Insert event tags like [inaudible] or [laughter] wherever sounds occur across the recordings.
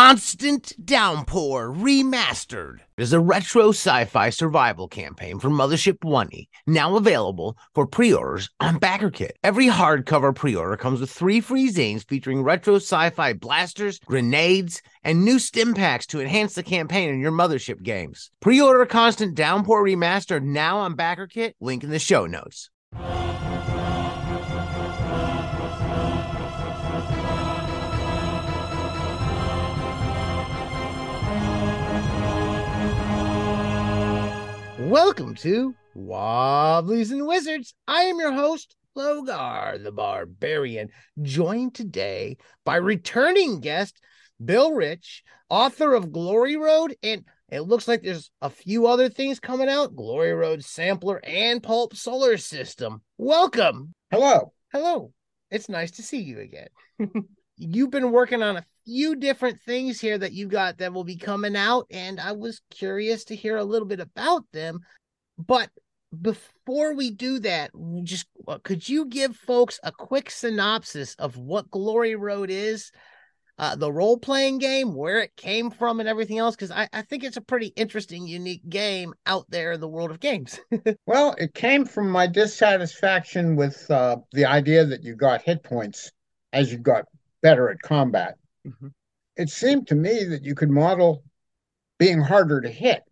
Constant Downpour Remastered is a retro sci fi survival campaign for Mothership 1 now available for pre orders on BackerKit. Every hardcover pre order comes with three free zines featuring retro sci fi blasters, grenades, and new stim packs to enhance the campaign in your Mothership games. Pre order Constant Downpour Remastered now on BackerKit, link in the show notes. Welcome to Wobblies and Wizards. I am your host, Logar the Barbarian, joined today by returning guest Bill Reich, author of Glory Road, and it looks like there's a few other things coming out Glory Road Sampler and Pulp Solar System. Welcome. Hello. Hello. It's nice to see you again. [laughs] You've been working on a few different things here that you got that will be coming out, and I was curious to hear a little bit about them. But before we do that, just uh, could you give folks a quick synopsis of what Glory Road is, uh, the role playing game, where it came from, and everything else? Because I, I think it's a pretty interesting, unique game out there in the world of games. [laughs] well, it came from my dissatisfaction with uh, the idea that you got hit points as you got better at combat. Mm-hmm. It seemed to me that you could model being harder to hit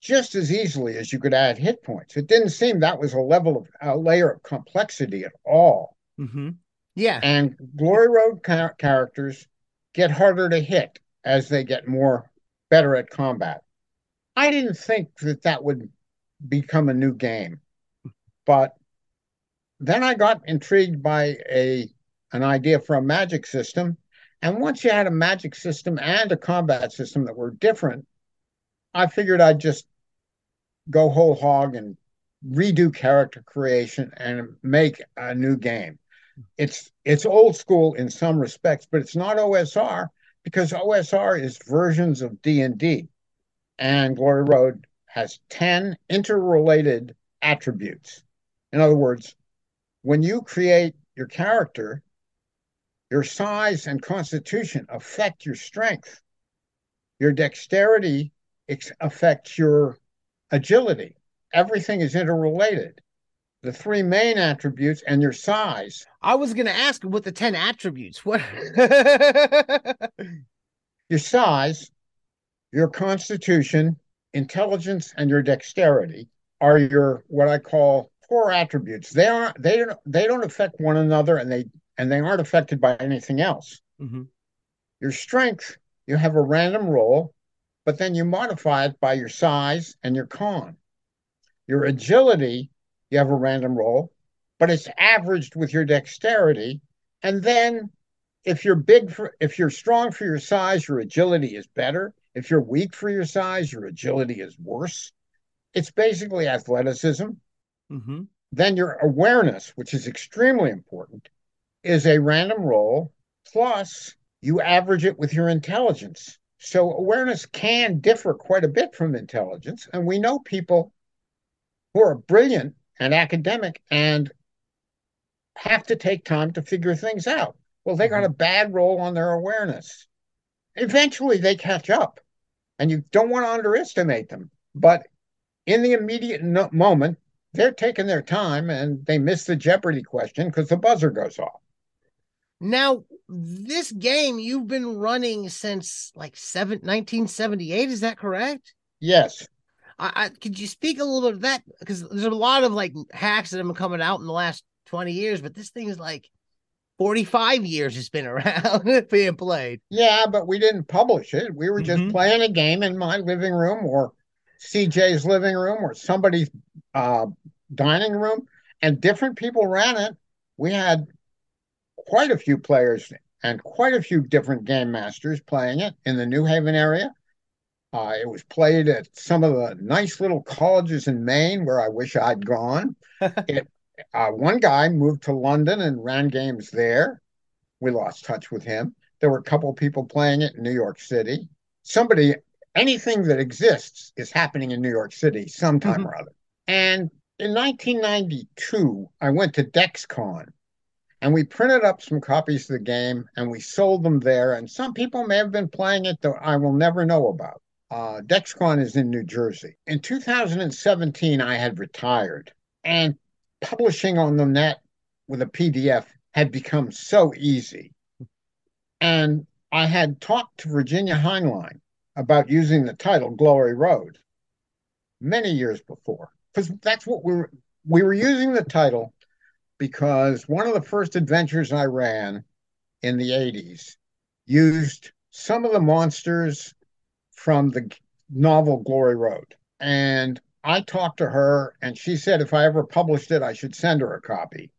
just as easily as you could add hit points. It didn't seem that was a level of a layer of complexity at all. Mm-hmm. Yeah. And Glory Road ca- characters get harder to hit as they get more better at combat. I didn't think that that would become a new game, but then I got intrigued by a an idea for a magic system. And once you had a magic system and a combat system that were different, I figured I'd just go whole hog and redo character creation and make a new game. It's it's old school in some respects, but it's not OSR because OSR is versions of D&D. And Glory Road has 10 interrelated attributes. In other words, when you create your character, your size and constitution affect your strength. Your dexterity affects your agility. Everything is interrelated. The three main attributes and your size. I was going to ask what the 10 attributes. What? [laughs] your size, your constitution, intelligence, and your dexterity are your what I call core attributes. They are they don't they don't affect one another and they and they aren't affected by anything else. Mm-hmm. Your strength, you have a random roll, but then you modify it by your size and your con. Your agility, you have a random roll, but it's averaged with your dexterity. And then if you're big for if you're strong for your size, your agility is better. If you're weak for your size, your agility is worse. It's basically athleticism. Mm-hmm. Then your awareness, which is extremely important, is a random roll plus you average it with your intelligence. So awareness can differ quite a bit from intelligence. And we know people who are brilliant and academic and have to take time to figure things out. Well, they got mm-hmm. a bad roll on their awareness. Eventually they catch up, and you don't want to underestimate them. But in the immediate no- moment, they're taking their time and they miss the Jeopardy question because the buzzer goes off. Now, this game you've been running since like seven, 1978, is that correct? Yes. I, I could you speak a little bit of that because there's a lot of like hacks that have been coming out in the last 20 years, but this thing is like 45 years it's been [laughs] around being played. Yeah, but we didn't publish it. We were just mm-hmm. playing a game in my living room or CJ's living room or somebody's uh, dining room, and different people ran it. We had quite a few players and quite a few different game masters playing it in the New Haven area. Uh, it was played at some of the nice little colleges in Maine where I wish I'd gone. [laughs] it, uh, one guy moved to London and ran games there. We lost touch with him. There were a couple people playing it in New York City. Somebody, anything that exists is happening in New York City sometime mm-hmm. or other. And in 1992, I went to DexCon And we printed up some copies of the game and we sold them there. And some people may have been playing it that I will never know about. Uh, DexCon is in New Jersey. In 2017, I had retired, and publishing on the net with a PDF had become so easy. And I had talked to Virginia Heinlein about using the title Glory Road many years before, because that's what we were we were using the title because one of the first adventures I ran in the 80s used some of the monsters from the novel Glory Road. And I talked to her, and she said if I ever published it, I should send her a copy.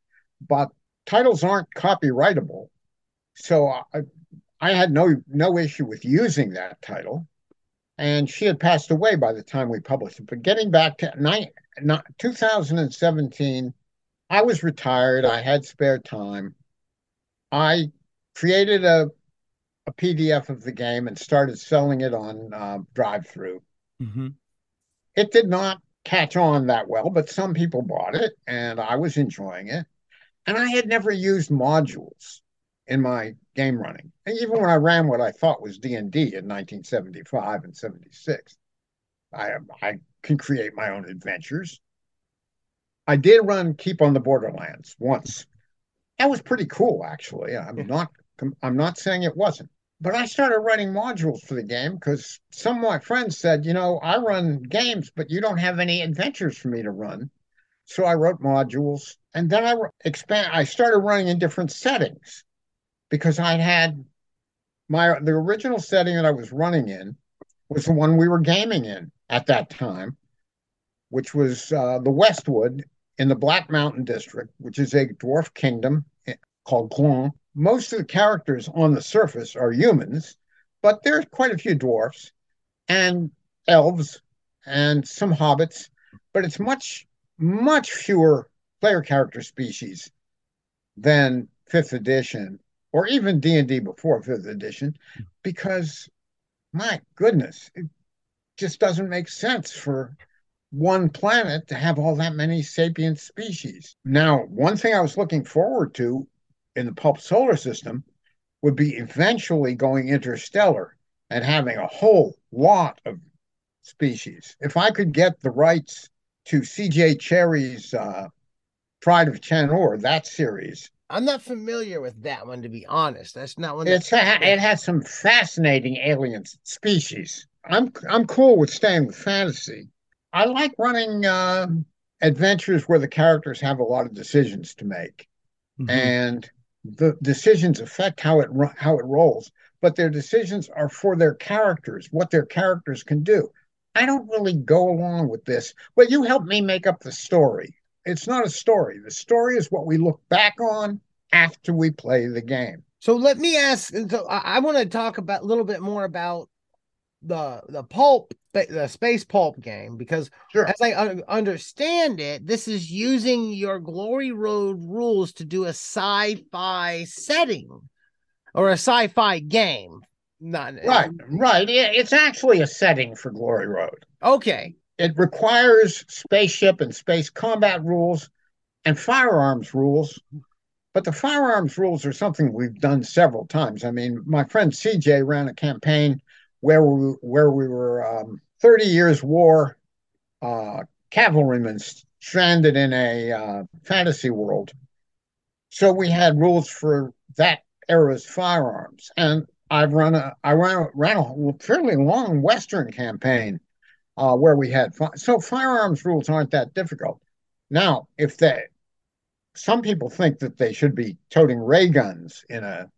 But titles aren't copyrightable. So I, I had no no issue with using that title. And she had passed away by the time we published it. But getting back to nine, 2017, I was retired. I had spare time. I created a a PDF of the game and started selling it on uh, DriveThru. Mm-hmm. It did not catch on that well, but some people bought it, and I was enjoying it. And I had never used modules in my game running, and even when I ran what I thought was D and D in 1975 and 76. I I can create my own adventures. I did run Keep on the Borderlands once. That was pretty cool, actually. I'm not I'm not saying it wasn't. But I started writing modules for the game because some of my friends said, you know, I run games, but you don't have any adventures for me to run. So I wrote modules, and then I expand. I started running in different settings because I had my the original setting that I was running in was the one we were gaming in at that time, which was uh, the Westwood in the Black Mountain District, which is a dwarf kingdom eh, called Clon most of the characters on the surface are humans, but there's quite a few dwarfs and elves and some hobbits, but it's much, much fewer player character species than fifth edition or even D&D before fifth edition because my goodness, it just doesn't make sense for one planet to have all that many sapient species. Now, one thing I was looking forward to in the pulp solar system would be eventually going interstellar and having a whole lot of species. If I could get the rights to C.J. Cherryh's uh, Pride of Chanur, that series. I'm not familiar with that one, to be honest. That's not one. It's a, it has some fascinating alien species. I'm I'm cool with staying with fantasy. I like running uh, adventures where the characters have a lot of decisions to make, mm-hmm. and the decisions affect how it how it rolls, but their decisions are for their characters, what their characters can do. I don't really go along with this. Well, you help me make up the story. It's not a story. The story is what we look back on after we play the game. So let me ask. So I, I want to talk about a little bit more about the the pulp the space pulp game because sure. as I un- understand it, this is using your Glory Road rules to do a sci-fi setting or a sci-fi game. Not right, right. It's actually a setting for Glory Road. Okay. It requires spaceship and space combat rules and firearms rules. But the firearms rules are something we've done several times. I mean, my friend CJ ran a campaign where we where we were um, 30 years war uh, cavalrymen stranded in a uh, fantasy world. So we had rules for that era's firearms, and I've run a I ran, ran a fairly long Western campaign uh, where we had fi- so firearms rules aren't that difficult. Now, if they some people think that they should be toting ray guns in a,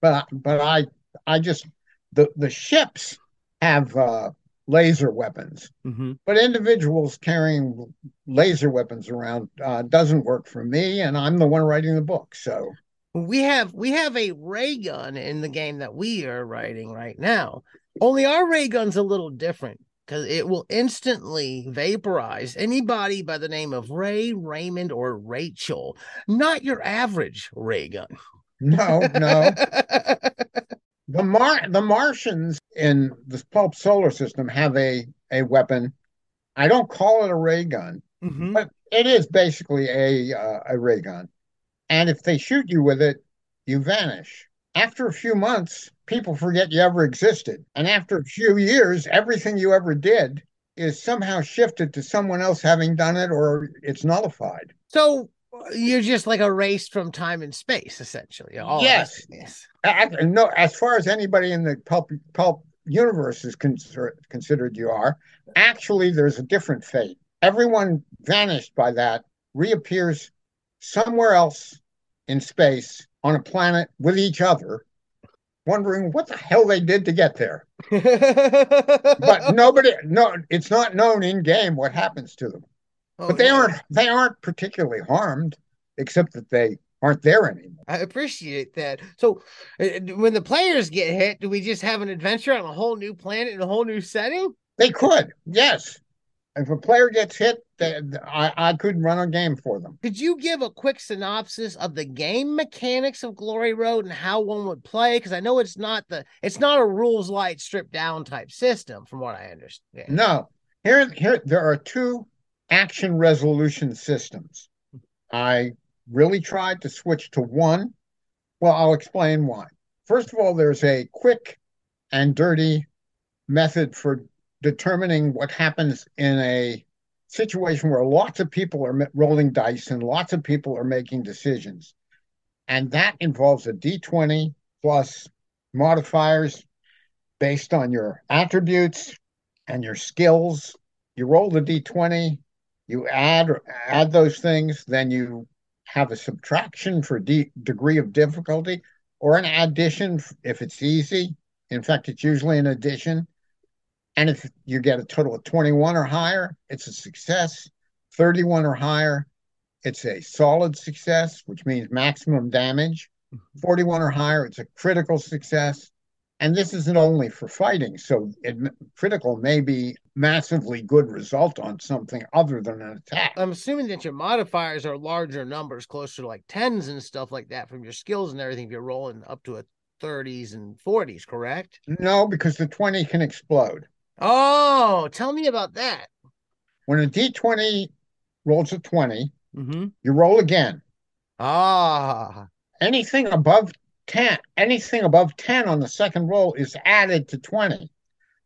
but but I I just the the ships have uh, laser weapons, mm-hmm. but individuals carrying laser weapons around uh, doesn't work for me, and I'm the one writing the book. So we have we have a ray gun in the game that we are writing right now. Only our ray gun's a little different because it will instantly vaporize anybody by the name of Ray, Raymond, or Rachel. Not your average ray gun. No, no. [laughs] The Mar the Martians in the pulp solar system have a a weapon. I don't call it a ray gun, mm-hmm. but it is basically a uh, a ray gun. And if they shoot you with it, you vanish. After a few months, people forget you ever existed. And after a few years, everything you ever did is somehow shifted to someone else having done it or it's nullified. So you're just like erased from time and space, essentially. All yes. yes. no, as far as anybody in the pulp pulp universe is considered, considered you are, actually there's a different fate. Everyone vanished by that reappears somewhere else in space on a planet with each other, wondering what the hell they did to get there. [laughs] but nobody, no, it's not known in game what happens to them. Oh, but they yeah. aren't they aren't particularly harmed, except that they aren't there anymore. I appreciate that. So, uh, when the players get hit, do we just have an adventure on a whole new planet in a whole new setting? They could, yes. If a player gets hit, they, I, I could run a game for them. Could you give a quick synopsis of the game mechanics of Glory Road and how one would play? Because I know it's not the it's not a rules light stripped down type system, from what I understand. No, here here there are two action resolution systems. I really tried to switch to one. Well, I'll explain why. First of all, there's a quick and dirty method for determining what happens in a situation where lots of people are rolling dice and lots of people are making decisions. And that involves a d20 plus modifiers based on your attributes and your skills. You roll the d20, you add add those things, then you have a subtraction for de- degree of difficulty or an addition if it's easy. In fact, it's usually an addition. And if you get a total of 21 or higher, it's a success. 31 or higher, it's a solid success, which means maximum damage. Mm-hmm. 41 or higher, it's a critical success. And this isn't only for fighting. So it, critical may be massively good result on something other than an attack. I'm assuming that your modifiers are larger numbers, closer to like tens and stuff like that from your skills and everything. If you're rolling up to a 30s and 40s, correct? No, because the 20 can explode. Oh, tell me about that. When a d20 rolls a 20, mm-hmm. you roll again. Ah. Anything above 10, anything above 10 on the second roll is added to 20.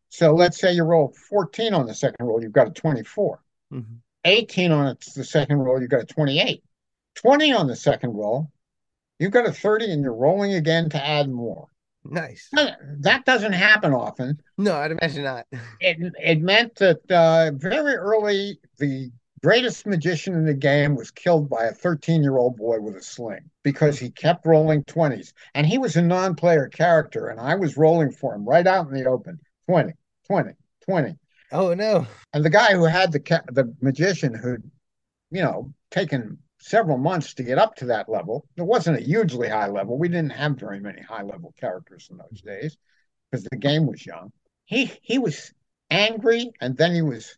So let's say you roll 14 on the second roll, you've got a 24. Mm-hmm. 18 on the second roll, you've got a 28. 20 on the second roll, you've got a 30 and you're rolling again to add more. Nice. That doesn't happen often. No, I'd imagine not. [laughs] It it meant that uh, very early the greatest magician in the game was killed by a 13 year old boy with a sling because he kept rolling 20s and he was a non-player character and i was rolling for him right out in the open 20 20 20 oh no and the guy who had the the magician who'd you know taken several months to get up to that level. It wasn't a hugely high level. We didn't have very many high level characters in those days because the game was young. He he was angry and then he was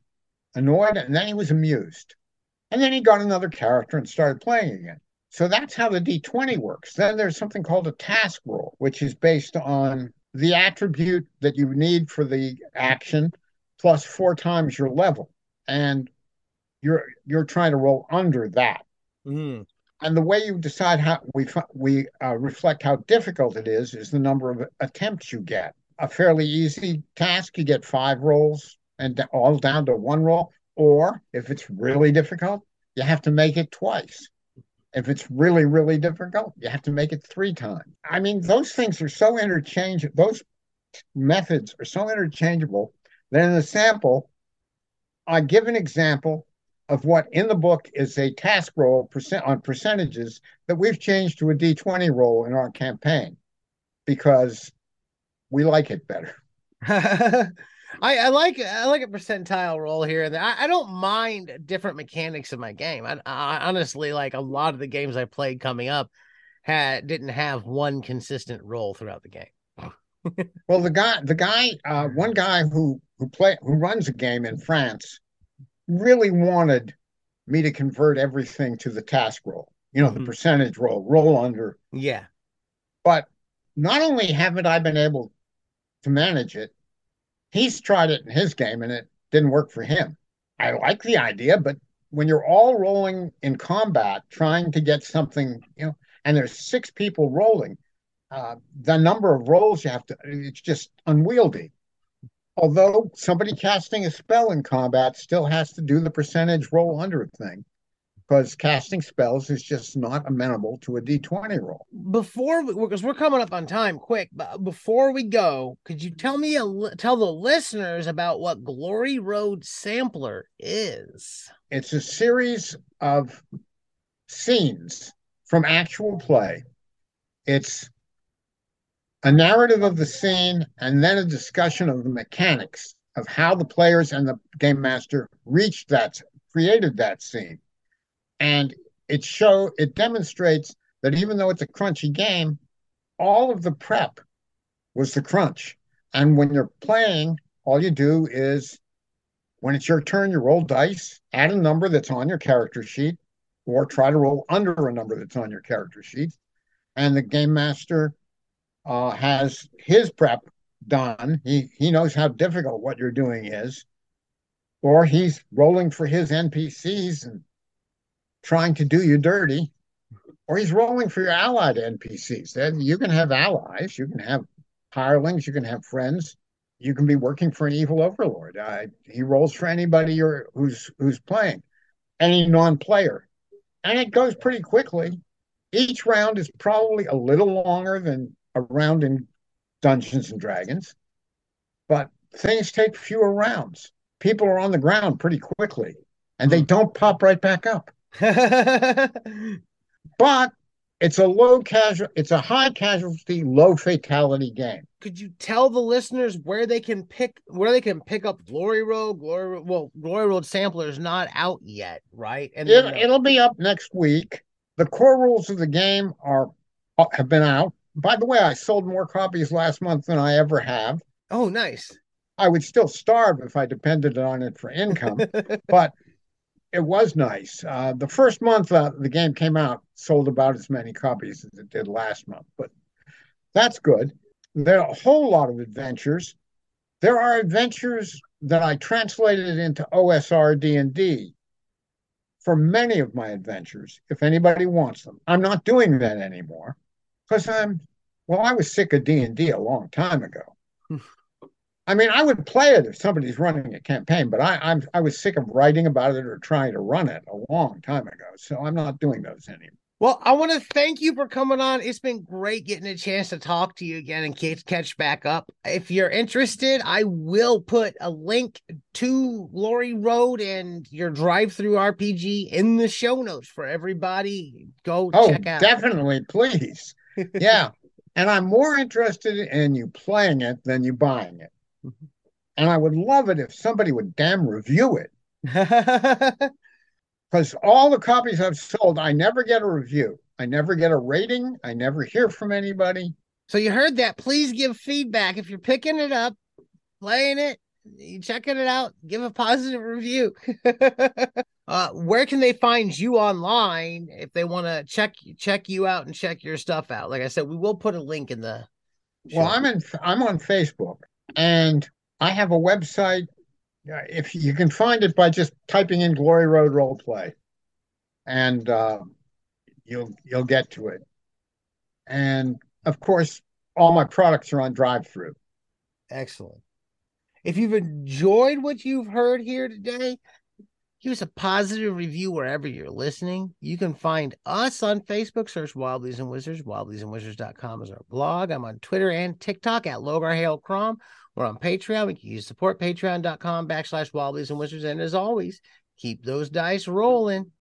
annoyed and then he was amused. And then he got another character and started playing again. So that's how the D20 works. Then there's something called a task rule, which is based on the attribute that you need for the action plus four times your level. And you're you're trying to roll under that. Mm. And the way you decide how we we uh, reflect how difficult it is is the number of attempts you get. A fairly easy task, you get five rolls and all down to one roll. Or if it's really difficult, you have to make it twice. If it's really, really difficult, you have to make it three times. I mean, those things are so interchangeable. Those methods are so interchangeable that in the sample, I give an example of what in the book is a task roll percent on percentages that we've changed to a D20 roll in our campaign because we like it better. [laughs] I, I, like I like a percentile roll here. I, I don't mind different mechanics in my game. I, I, honestly like a lot of the games I played coming up had didn't have one consistent roll throughout the game. [laughs] well, the guy, the guy, uh, one guy who who play who runs a game in France really wanted me to convert everything to the task roll, you know, mm-hmm. the percentage roll, roll under. Yeah. But not only haven't I been able to manage it, he's tried it in his game and it didn't work for him. I like the idea, but when you're all rolling in combat, trying to get something, you know, and there's six people rolling, uh, the number of rolls you have to, it's just unwieldy. Although somebody casting a spell in combat still has to do the percentage roll under thing because casting spells is just not amenable to a d20 roll. Before, because we're coming up on time, quick. But before we go, could you tell me a tell the listeners about what Glory Road Sampler is? It's a series of scenes from actual play. It's a narrative of the scene and then a discussion of the mechanics of how the players and the game master reached that created that scene and it show it demonstrates that even though it's a crunchy game all of the prep was the crunch. And when you're playing all you do is when it's your turn you roll dice add a number that's on your character sheet or try to roll under a number that's on your character sheet. And the game master uh, has his prep done. He he knows how difficult what you're doing is. Or he's rolling for his npcs and trying to do you dirty, or he's rolling for your allied NPCs. Then you can have allies, you can have hirelings, you can have friends, you can be working for an evil overlord. Uh, he rolls for anybody who's who's playing, any non-player, and it goes pretty quickly. Each round is probably a little longer than a round in Dungeons and Dragons, but things take fewer rounds. People are on the ground pretty quickly, and they don't pop right back up. [laughs] but it's a low casual it's a high casualty low fatality game. Could you tell the listeners where they can pick where they can pick up glory road glory well glory road sampler is not out yet right? And it, it'll be up next week. The core rules of the game are uh, have been out. By the way i sold more copies last month than i ever have. Oh nice. I would still starve if i depended on it for [laughs] income. [laughs] But it was nice. Uh, the first month uh, the game came out, sold about as many copies as it did last month, but that's good. There are a whole lot of adventures. There are adventures that I translated into OSR D&D for many of my adventures, if anybody wants them. I'm not doing that anymore because I'm, well, I was sick of D&D a long time ago. I mean, I would play it if somebody's running a campaign, but I, I'm I was sick of writing about it or trying to run it a long time ago. So I'm not doing those anymore. Well, I want to thank you for coming on. It's been great getting a chance to talk to you again and catch back up. If you're interested, I will put a link to Glory Road and your DriveThruRPG in the show notes for everybody. Go oh, check out. Definitely, please. [laughs] Yeah. and I'm more interested in you playing it than you buying it. Mm-hmm. And I would love it if somebody would damn review it. [laughs] Because all the copies I've sold, I never get a review. I never get a rating. I never hear from anybody. So you heard that. Please give feedback. If you're picking it up, playing it, you checking it out, give a positive review. [laughs] uh, where can they find you online if they want to check check you out and check your stuff out? Like I said, we will put a link in the. Show. Well, I'm in. I'm on Facebook. And I have a website. If you can find it by just typing in Glory Road Roleplay, and uh, you'll you'll get to it. And of course, all my products are on DriveThru. Excellent. If you've enjoyed what you've heard here today, Give us a positive review wherever you're listening. You can find us on Facebook. Search Wildlies and Wizards. Wildliesandwizards.com is our blog. I'm on Twitter and TikTok at Logar Hale Crom. We're on Patreon. We can use support patreon.com backslash Wildlies and Wizards. And as always, keep those dice rolling.